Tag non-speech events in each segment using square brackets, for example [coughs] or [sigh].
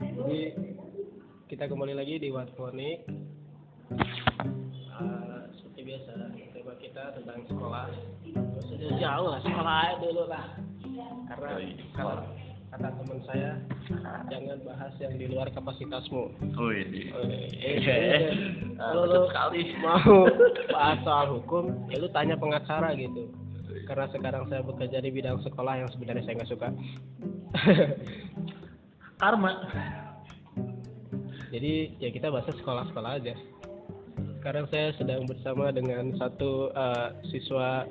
Jadi kita kembali lagi di Watfonik. Uh, seperti biasa, tema kita tentang sekolah. Sudah jauh lah, sekolah aja dulu lah. Karena kalau kata teman saya, jangan bahas yang di luar kapasitasmu. Oh iya. Eh, Ah, Kalau lu sekali. mau [laughs] bahas soal hukum, ya lu tanya pengacara gitu. Karena sekarang saya bekerja di bidang sekolah yang sebenarnya saya nggak suka. [laughs] Karma. Jadi ya kita bahas sekolah-sekolah aja. Sekarang saya sedang bersama dengan satu eh, siswa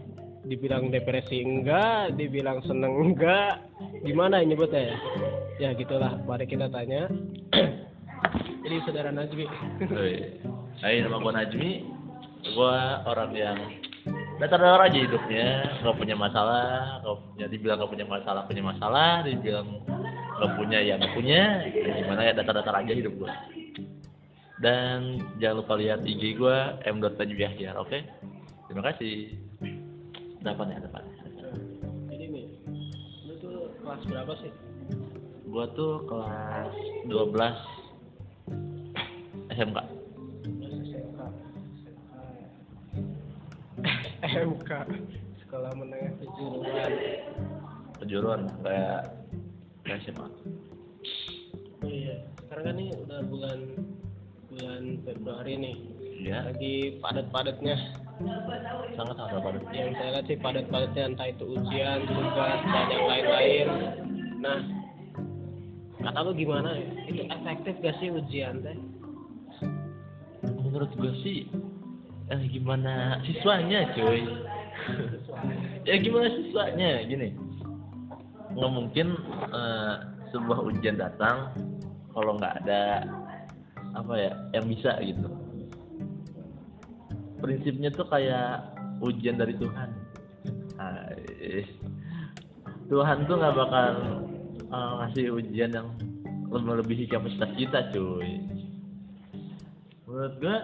dibilang depresi enggak, dibilang seneng enggak, gimana ini nyebutnya ya? Ya gitulah, mari kita tanya. [clears throat] Jadi saudara Najmi. Hai, nama gua Najmi. Gua orang yang datar-datar aja hidupnya, nggak punya masalah, nggak punya dibilang nggak punya masalah, punya masalah, dibilang nggak punya ya nggak punya, ya gimana ya datar-datar aja hidup gua. Dan jangan lupa lihat IG gua m.tajbiahyar, oke? Terima kasih. Dapat ya, dapat. jadi nih, lu tuh kelas berapa sih? Gua tuh kelas 12 SMK. SMK sekolah menengah kejuruan. Kejuruan kayak kayak SMA. oh iya sekarang kan ini udah bulan bulan Februari nih. Iya, lagi padat-padatnya. Sangat sangat padat. yang saya lihat sih padat-padatnya entah itu ujian tugas dan yang lain-lain. Nah kata lu gimana ya. Itu efektif gak sih ujian teh? Menurut gue sih, eh, gimana siswanya cuy? [laughs] ya gimana siswanya gini? Nggak mungkin eh, sebuah ujian datang kalau nggak ada apa ya yang bisa gitu. Prinsipnya tuh kayak ujian dari Tuhan. Tuhan tuh nggak bakal eh, ngasih ujian yang melebihi kapasitas kita cuy menurut gua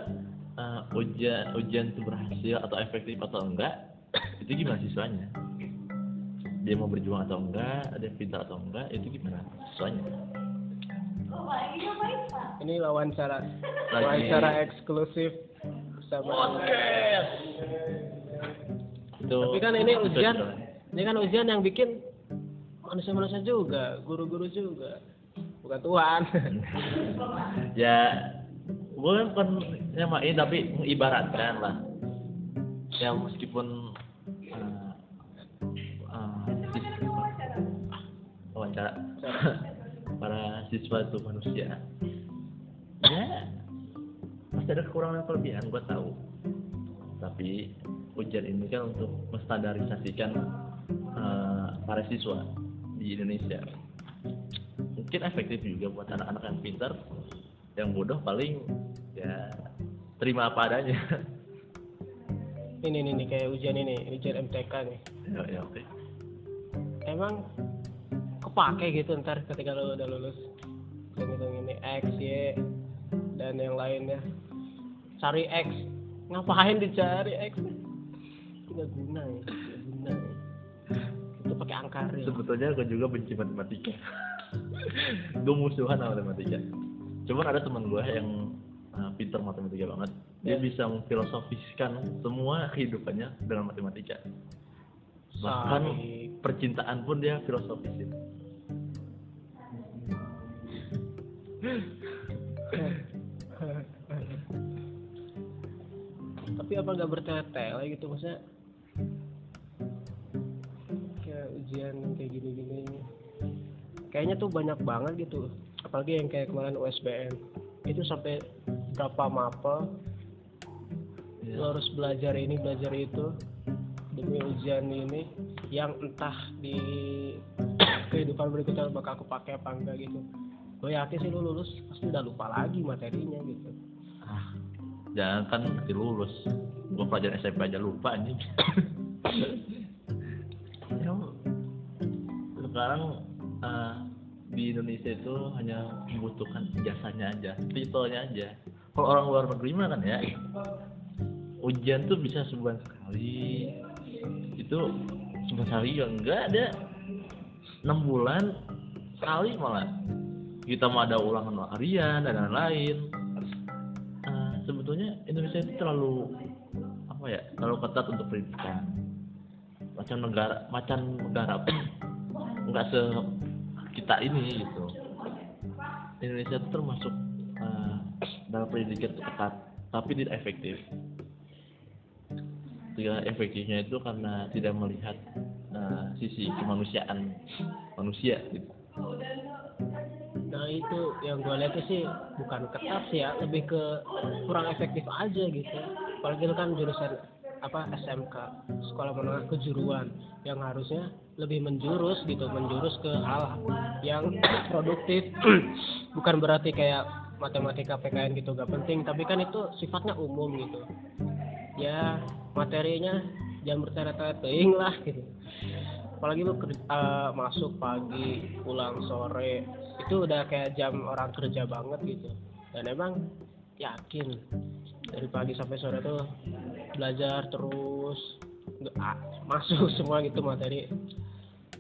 uh, ujian ujian itu berhasil atau efektif atau enggak [coughs] itu gimana siswanya? Dia mau berjuang atau enggak dia pintar atau enggak itu gimana siswanya? Ini wawancara wawancara eksklusif bersama itu tapi kan ini ujian ini kan ujian yang bikin manusia-manusia juga guru-guru juga. Bukan Tuhan. [laughs] Ya bukan nyamain tapi mengibaratkan lah. Ya meskipun uh, wawancara. [laughs] Para siswa itu manusia. Ya pasti ada kekurangan kelebihan gue tahu. Tapi ujian ini kan untuk menstandarisasikan uh, para siswa di Indonesia. Mungkin efektif juga buat anak-anak yang pintar yang bodoh paling ya terima apa adanya. Ini nih, nih kayak ujian ini ujian MTK nih. Ya, ya oke. Emang kepake gitu ntar ketika lo udah lulus? Hitung ini X Y dan yang lainnya. Cari X. Ngapain dicari X? Guna ya guna ya. Itu pakai angka sebetulnya gue juga benci matematika. [laughs] Gue musuhan sama matematika cuman ada teman gue yang uh, pintar matematika banget. Dia Ya. bisa memfilosofiskan semua kehidupannya dengan matematika. Bahkan Sari. percintaan pun dia filosofisin. Tapi apa nggak bertele-tele gitu maksudnya? Kayak ujian kayak gini-gini. Kayaknya tuh banyak banget gitu apalagi yang kayak kemarin USBN itu sampai berapa mapel Ya. lo harus belajar ini belajar itu. Demi ujian ini yang entah di kehidupan berikutnya bakal kepake apa enggak gitu. Gue yakin sih lu lulus pasti udah lupa lagi materinya gitu. Ah jangan kan nanti lulus. Gue pelajaran SMP aja lupa anjing. [coughs] Ya, sekarang eh, di Indonesia itu hanya membutuhkan jasanya aja titelnya aja. Kalau orang luar negeri mah kan ya ujian tuh bisa sebulan sekali. Itu sebulan sekali juga enggak ada enam bulan sekali malah. Kita mau ada ulangan harian dan lain-lain Eh, sebetulnya Indonesia itu terlalu apa ya terlalu ketat untuk pendidikan. Macam negara macam negara [clears throat] pun nggak se kita ini gitu. Indonesia itu termasuk eh, dalam pendidikan ketat tapi tidak efektif. Tidak efektifnya itu karena tidak melihat eh, sisi kemanusiaan manusia gitu. Nah itu yang gue lihat sih bukan ketat ya, lebih ke kurang efektif aja gitu. Apalagi kan jurusan apa SMK, sekolah menengah kejuruan, yang harusnya lebih menjurus gitu, menjurus ke hal yang [clears throat] produktif. [clears throat] bukan berarti kayak matematika PKN gitu gak penting, tapi kan itu sifatnya umum gitu. Ya materinya jam bertele-tele teuing lah gitu apalagi lu eh, masuk pagi pulang sore itu udah kayak jam orang kerja banget gitu dan emang yakin dari pagi sampai sore tuh belajar terus nggak ah, masuk [laughs] semua gitu materi.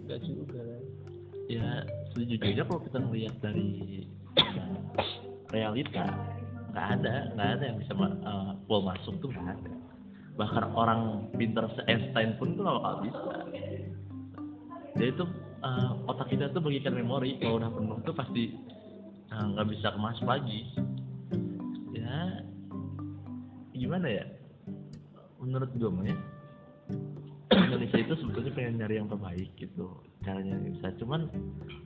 Enggak juga. Ya sejujurnya kalau kita melihat dari eh, realita nggak ada nggak ada yang bisa ma- eh, full masuk tuh nggak ada. Bahkan orang pinter se Einstein pun tuh bakal bisa. Jadi itu eh, otak kita tuh bagikan memori. Kalau udah penuh tuh pasti nggak bisa kemas lagi. Ya gimana ya? Menurut gue ya Indonesia itu sebetulnya pengen nyari yang terbaik gitu caranya bisa. Cuman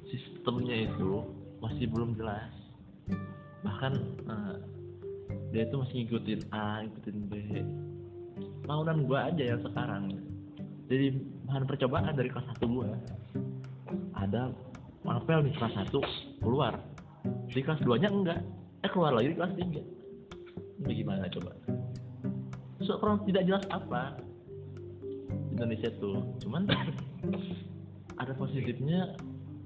sistemnya itu masih belum jelas. Bahkan eh, dia itu masih ngikutin A ngikutin B. Tahunan gua aja yang sekarang. Jadi bahan percobaan dari kelas 1 gua ada mapel di kelas 1 keluar. Di kelas 2 nya enggak. Eh keluar lagi di kelas 3 ini gimana coba kurang tidak jelas apa. Indonesia tuh cuman [coughs] ada positifnya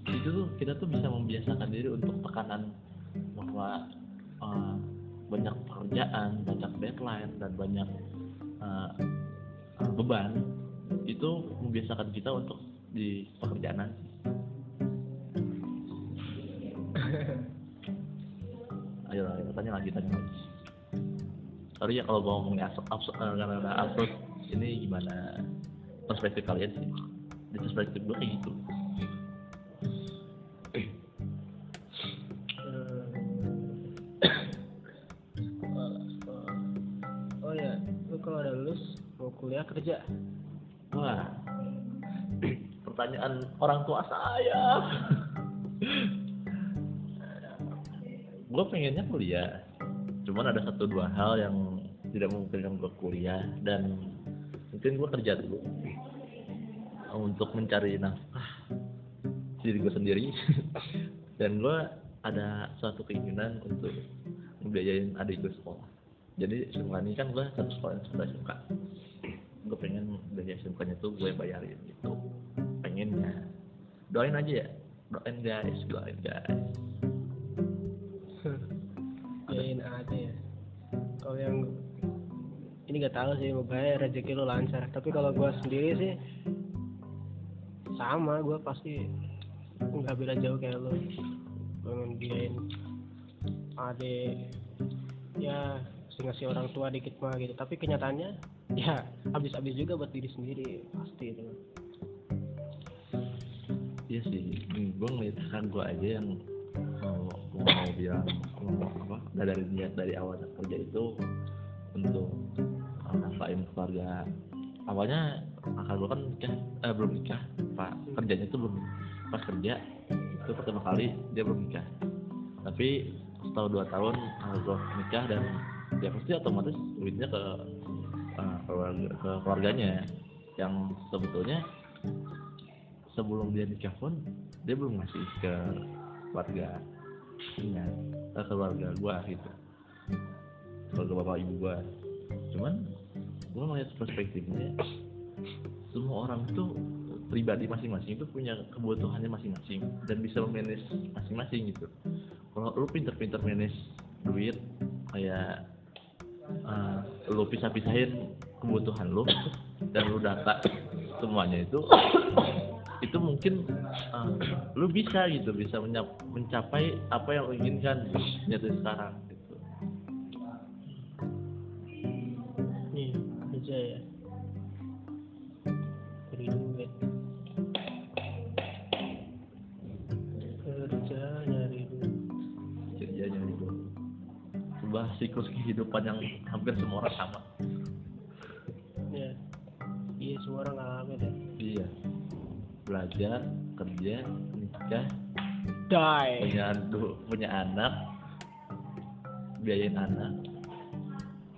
itu tuh kita tuh bisa membiasakan diri untuk tekanan bahwa eh, banyak pekerjaan banyak deadline dan banyak eh, beban itu membiasakan kita untuk di pekerjaan. [coughs] Ayo ayo tanya lagi tanya lagi sorry ya kalau gua ngomongnya absurd, absurd, eh, karena absurd ini gimana perspektif kalian sih? Di perspektif gue kayak gitu. Sekolah. [coughs] oh ya lu kalau udah lulus mau kuliah kerja? Wah. [coughs] Pertanyaan orang tua saya. [laughs] Gue pengennya kuliah. Cuman ada satu dua hal yang tidak memungkinkan gue kuliah dan mungkin gue kerja dulu. Untuk mencari nafkah diri gue sendiri. [laughs] Dan gue ada suatu keinginan untuk ngebiayain adik gue sekolah. Jadi sekolah ini kan gue satu sekolah yang sudah suka gue pengen biaya SMK nya tuh gue bayarin gitu. Pengennya. Doain aja ya. Doain guys doain guys. Yain aja ya. Kalau yang nggak tahu sih moga rezeki lu lancar. Tapi kalau gua sendiri sih sama gua pasti nggak beda jauh kayak lu. Pengen biayain adik ya ngasih orang tua dikit mah gitu. Tapi kenyataannya ya habis-habis juga buat diri sendiri pasti itu. Iya sih. Gue ngeliat kan gue aja yang mau, mau bilang apa dari niat dari awal kerja itu untuk nafkain keluarga. Awalnya kakak gue kan nikah eh, belum nikah. Pak kerjanya itu belum pas kerja itu pertama kali dia belum nikah. Tapi setelah dua tahun kakak gue nikah dan ya pasti otomatis duitnya ke uh, keluarga, ke keluarganya. Yang sebetulnya sebelum dia nikah pun dia belum ngasih ke keluarga nya ke keluarga gua gitu. Keluarga bapak ibu gua. Cuman gua melihat perspektifnya semua orang tuh pribadi masing-masing itu punya kebutuhannya masing-masing dan bisa memanage masing-masing gitu. Kalau lu pinter-pinter manage duit kayak uh, lu pisah-pisahin kebutuhan lu dan lu data semuanya itu itu mungkin uh, lu bisa gitu bisa mencapai apa yang lu inginkan nyata sekarang kerja ya cari duit kerja nyari duit. Kerjanya itu sebuah siklus kehidupan yang hampir semua orang sama. Ya iya semua orang ngalamin ya. Iya. Belajar kerja nikah. Die. Punya adu- punya anak. Biayain anak.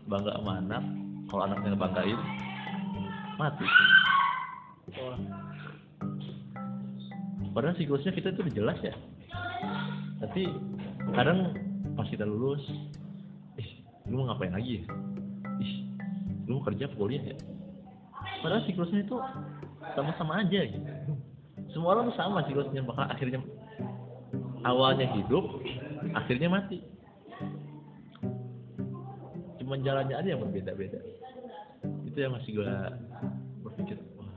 Bangga sama anak kalau anaknya ngebanggain mati. Padahal siklusnya kita itu jelas ya. Tapi kadang pas kita lulus ih lu mau ngapain lagi ya? Ih lu mau kerja apa kuliah ya? Padahal siklusnya itu sama-sama aja gitu. Semua orang sama siklusnya bakal akhirnya awalnya hidup akhirnya mati. Cuma jalannya aja yang berbeda-beda itu yang masih gua berpikir. Wah.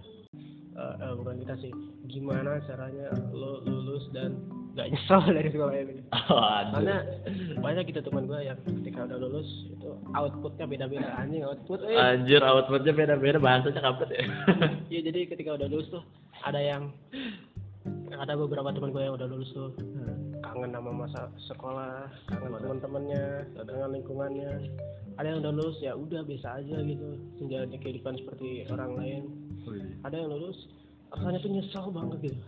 Eh, eh, bukan kita sih. Gimana caranya lo lulus dan gak nyesel [laughs] dari sekolah ini? Aduh. karena banyak gitu teman gue yang ketika udah lulus itu outputnya beda-beda. Anjing output eh. Anjir outputnya beda-beda. Bahasanya kampret ya. [laughs] iya jadi ketika udah lulus tuh ada yang ada beberapa teman gue yang udah lulus tuh kangen sama masa sekolah kangen teman-temannya kangen lingkungannya. Ada yang udah lulus ya udah biasa aja gitu menjalani kehidupan seperti orang lain. Ada yang lulus rasanya tuh nyesel banget gitu.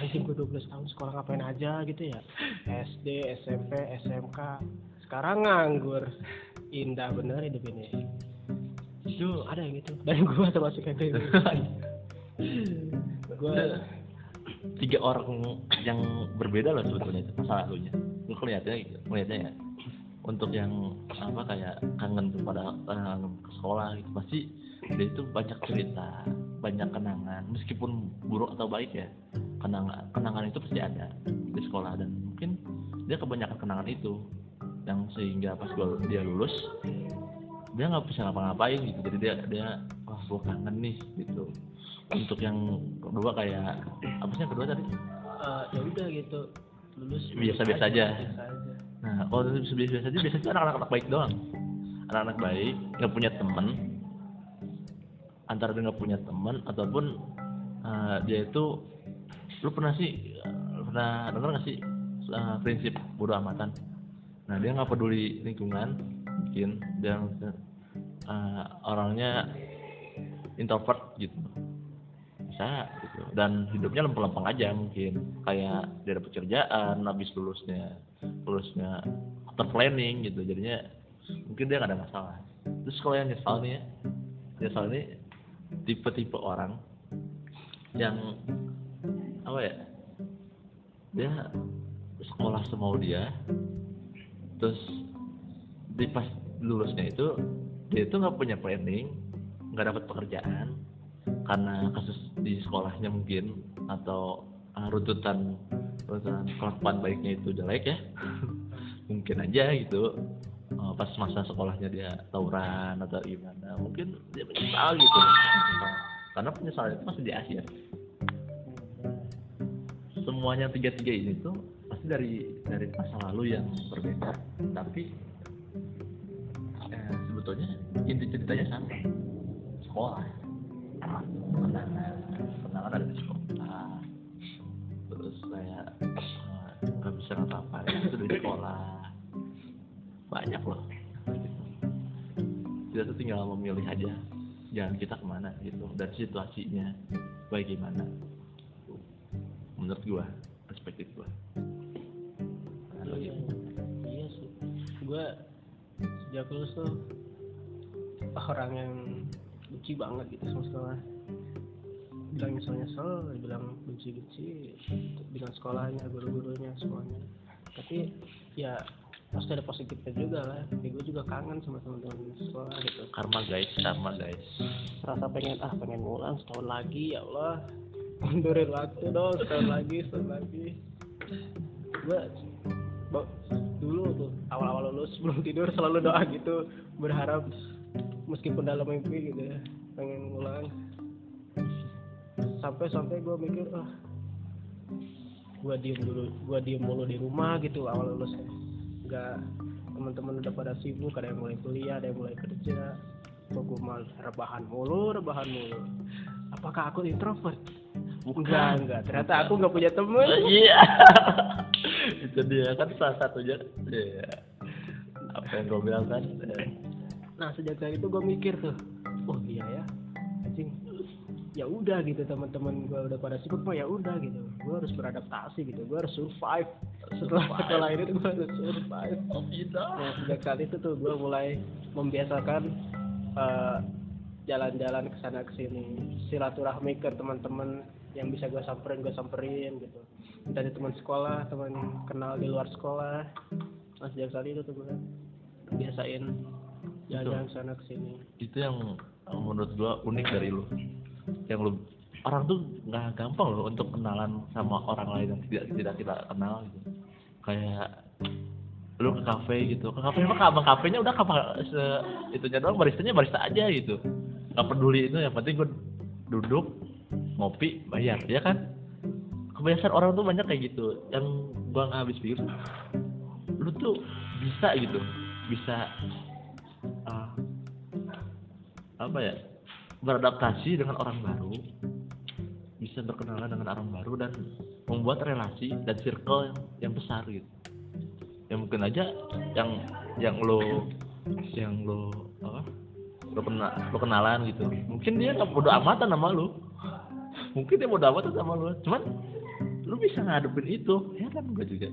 Anjing gue 12 tahun sekolah ngapain aja gitu ya. SD SMP SMK sekarang nganggur. Indah bener hidup ini Itu ada yang gitu. Dan gue termasuk kayak gitu. [laughs] Gue tiga orang yang berbeda lah sebetulnya itu masa lalunya. Lu kelihatannya gitu, ya. Untuk yang apa kayak kangen kepada kangen ke sekolah gitu pasti dia itu banyak cerita, banyak kenangan meskipun buruk atau baik ya. Kenangan kenangan itu pasti ada di sekolah dan mungkin dia kebanyakan kenangan itu yang sehingga pas gua, dia lulus dia nggak bisa ngapa-ngapain gitu jadi dia dia wah gua kangen nih gitu untuk yang kedua kayak apa sih yang kedua tadi. Eh, ya udah gitu. Lulus Biasa-biasa aja. biasa aja. Nah kalau biasa biasa aja biasanya anak-anak baik doang. Anak-anak baik nggak punya teman antara dia nggak punya teman ataupun eh, dia itu lu pernah sih pernah dengar nggak sih eh, prinsip bodo amatan? Nah dia nggak peduli lingkungan mungkin dia eh, orangnya introvert gitu bisa gitu. Dan hidupnya lempeng-lempeng aja mungkin. Kayak dia dapat kerjaan habis lulusnya lulusnya terplanning gitu. Jadinya mungkin dia nggak ada masalah. Terus kalau yang nyesal nih ya nyesal ini tipe-tipe orang yang apa ya dia sekolah semau dia terus di pas lulusnya itu dia itu nggak punya planning nggak dapat pekerjaan karena kasus di sekolahnya mungkin atau uh, runtutan runtutan kelakuan baiknya itu jelek ya. [laughs] Mungkin aja gitu. Uh, pas masa sekolahnya dia tawuran atau gimana mungkin dia menyesal gitu. Karena penyesalan itu masih di akhir. Semuanya tiga-tiga ini tuh pasti dari dari masa lalu yang berbeda. Tapi eh, sebetulnya inti ceritanya sama. Sekolah kenangan kenangan ada di sekolah. Terus eh, nggak bisa ngapa-ngapain itu dari sekolah. Banyak loh. Kita tuh tinggal memilih aja jalan kita ke mana gitu dan situasinya bagaimana. Menurut gua perspektif gua. Nah, iya, iya sih. Gue sejak lulus tuh orang yang benci banget gitu sama sekolah bilang nyesel nyesel bilang benci benci dengan sekolahnya guru-gurunya semuanya. Tapi ya pasti ada positifnya juga lah. Ya, gue juga kangen sama teman-teman sekolah gitu. Karma guys karma guys. Rasa pengen ah pengen ngulang setahun lagi ya Allah. Mundurin waktu dong setahun lagi setahun lagi. Gue dulu tuh awal-awal lulus sebelum tidur selalu doa gitu. Berharap meskipun dalam mimpi gitu ya pengen ngulang sampai sampai gue mikir ah gue diem dulu gue diem mulu di rumah gitu awal lulus nggak teman-teman udah pada sibuk ada yang mulai kuliah ada yang mulai kerja kok gue malah rebahan mulu rebahan mulu apakah aku introvert enggak enggak ternyata aku nggak punya temen Iya. [laughs] itu dia kan salah satunya. Iya. Apa yang gue bilang kan? nah sejak dari itu gue mikir tuh oh iya ya ya udah gitu teman-teman gue udah pada sibuk mah ya udah gitu. Gue harus beradaptasi gitu gue harus survive. Setelah Survive. sekolah ini gue harus survive. Oh tidak. nah sejak saat itu tuh gue mulai membiasakan eh, jalan-jalan ke sana ke sini. Silaturahmi ke teman-teman yang bisa gue samperin gue samperin gitu. Dari teman sekolah teman kenal di luar sekolah. Nah sejak saat itu tuh gue biasain jalan-jalan ke sana ke sini. Itu yang menurut gua unik dari lu. Yang lu orang tuh nggak gampang loh untuk kenalan sama orang lain yang tidak tidak kita kenal gitu. Kayak lu ke kafe gitu. Ke kafe mah abang kafenya udah kafe se itunya doang baristanya barista aja gitu. Nggak peduli itu yang penting gue duduk ngopi bayar ya kan? Kebiasaan orang tuh banyak kayak gitu. Yang gua nggak habis pikir lu tuh bisa gitu. Bisa ah, apa ya beradaptasi dengan orang baru bisa berkenalan dengan orang baru dan membuat relasi dan circle yang, yang besar gitu. Ya mungkin aja yang yang lo yang lo apa lo kena lo kenalan gitu. Mungkin dia nggak bodo amatan sama lo. Mungkin dia bodo amatan sama lo. Cuman lo bisa ngadepin itu. Heran gue juga.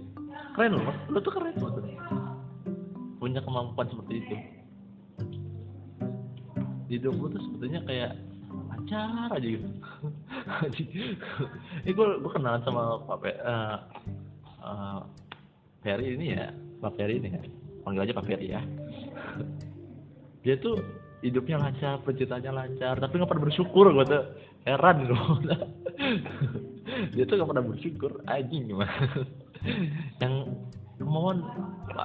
Keren lo lo tuh keren tuh punya kemampuan seperti itu hidup lu tuh sebetulnya kayak lancar aja gitu. [laughs] Ini gue gue kenalan sama Pak Pe, eh, eh, Ferry ini ya Pak Ferry ini ya. Panggil aja Pak Ferry ya. [laughs] Dia tuh hidupnya lancar percintaannya lancar tapi nggak pernah bersyukur gue tuh. Heran gue [laughs] dia tuh nggak pernah bersyukur. Anjing gimana? Yang kemauan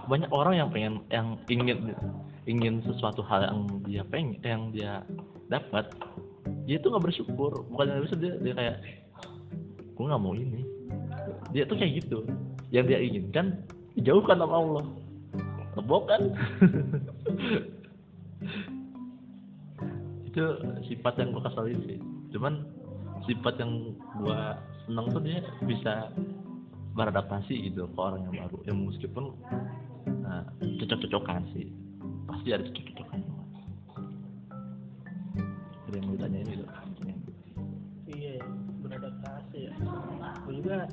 banyak orang yang pengen yang ingin ingin sesuatu hal yang dia pengen yang dia dapat dia tuh nggak bersyukur. Bukan nggak bisa dia dia kayak gue nggak mau ini. Dia tuh kayak gitu. Yang dia inginkan dijauhkan sama Allah. Ngebok kan? [laughs] Itu sifat yang gue kesalin sih. Cuman sifat yang gue seneng tuh dia bisa beradaptasi gitu ke orang yang baru. Yang meskipun nah, cocok-cocokan sih pasti ada cocok-cocokan ada yang mau ditanyain gitu iya ya, beradaptasi ya. Gue juga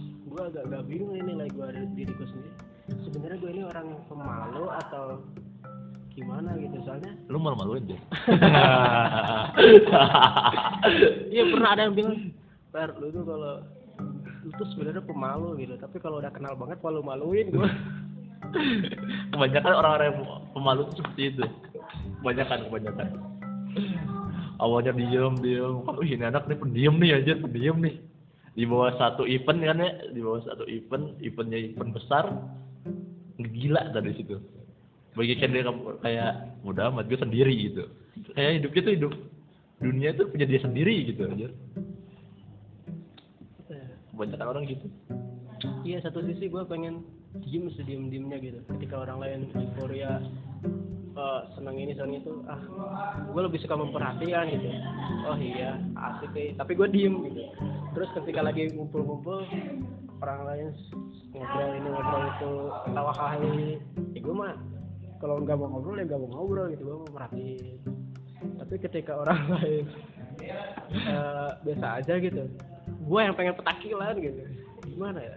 gue agak agak bingung ini lagi gue diriku sendiri. Sebenarnya gue ini orang pemalu atau gimana gitu soalnya lu malu-maluin deh. Iya pernah ada yang bilang Per lu tuh kalau lu tuh sebenarnya pemalu gitu tapi kalau udah kenal banget malu-maluin gue [laughs] kebanyakan orang-orang yang pemalu seperti itu. Kebanyakan kebanyakan. Awalnya diem diem. Kalau ini anak nih pendiam nih aja pendiam nih. Di bawah satu event kan ya di bawah satu event eventnya event besar. Gila dari situ. Bagi dia kamu kayak mudah amat gue sendiri gitu. Kayak hidupnya tuh hidup dunia tuh punya dia sendiri gitu aja kebanyakan orang gitu. Iya satu sisi gue pengen diem sediem diemnya gitu. Ketika orang lain euforia eh, senang ini senang itu ah gue lebih suka memperhatikan gitu. Oh iya asik nih tapi gue diem gitu. Terus ketika lagi ngumpul-ngumpul orang lain ngobrol ini ngobrol itu ketawa hahi ya gue mah kalau nggak mau ngobrol ya nggak mau ngobrol gitu. Gue mau merhatiin. Tapi ketika orang [laughs] lain eh, biasa aja gitu. Gue yang pengen petakilan gitu. Gimana ya?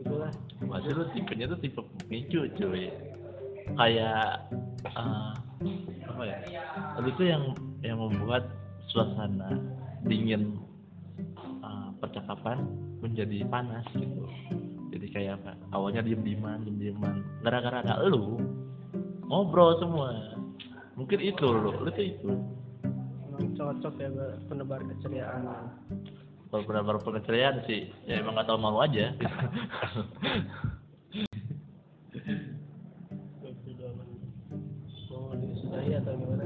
Itulah Masih lu tipenya tuh tipe pemicu cuy. Kayak eh, apa ya? Lu tuh yang yang membuat suasana dingin eh, percakapan menjadi panas gitu. Jadi kayak apa? Awalnya diem dieman diem dieman gara-gara ada lu ngobrol semua. Mungkin itu lu lu tuh itu. Cocok ya penebar keceriaan kalau benar-benar pengeceriaan sih ya emang gak tau malu aja. 22 menit mau gimana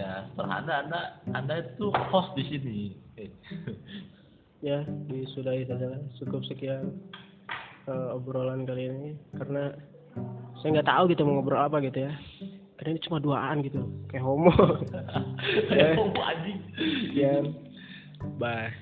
ya setelah anda anda anda itu host di sini. Ya disudahi saja lah. cukup sekian eh, obrolan kali ini. Karena saya nggak tahu gitu mau ngobrol apa gitu ya. Karena ini cuma duaan gitu kayak homo. [laughs] Ya Oh, anjing. Ya bye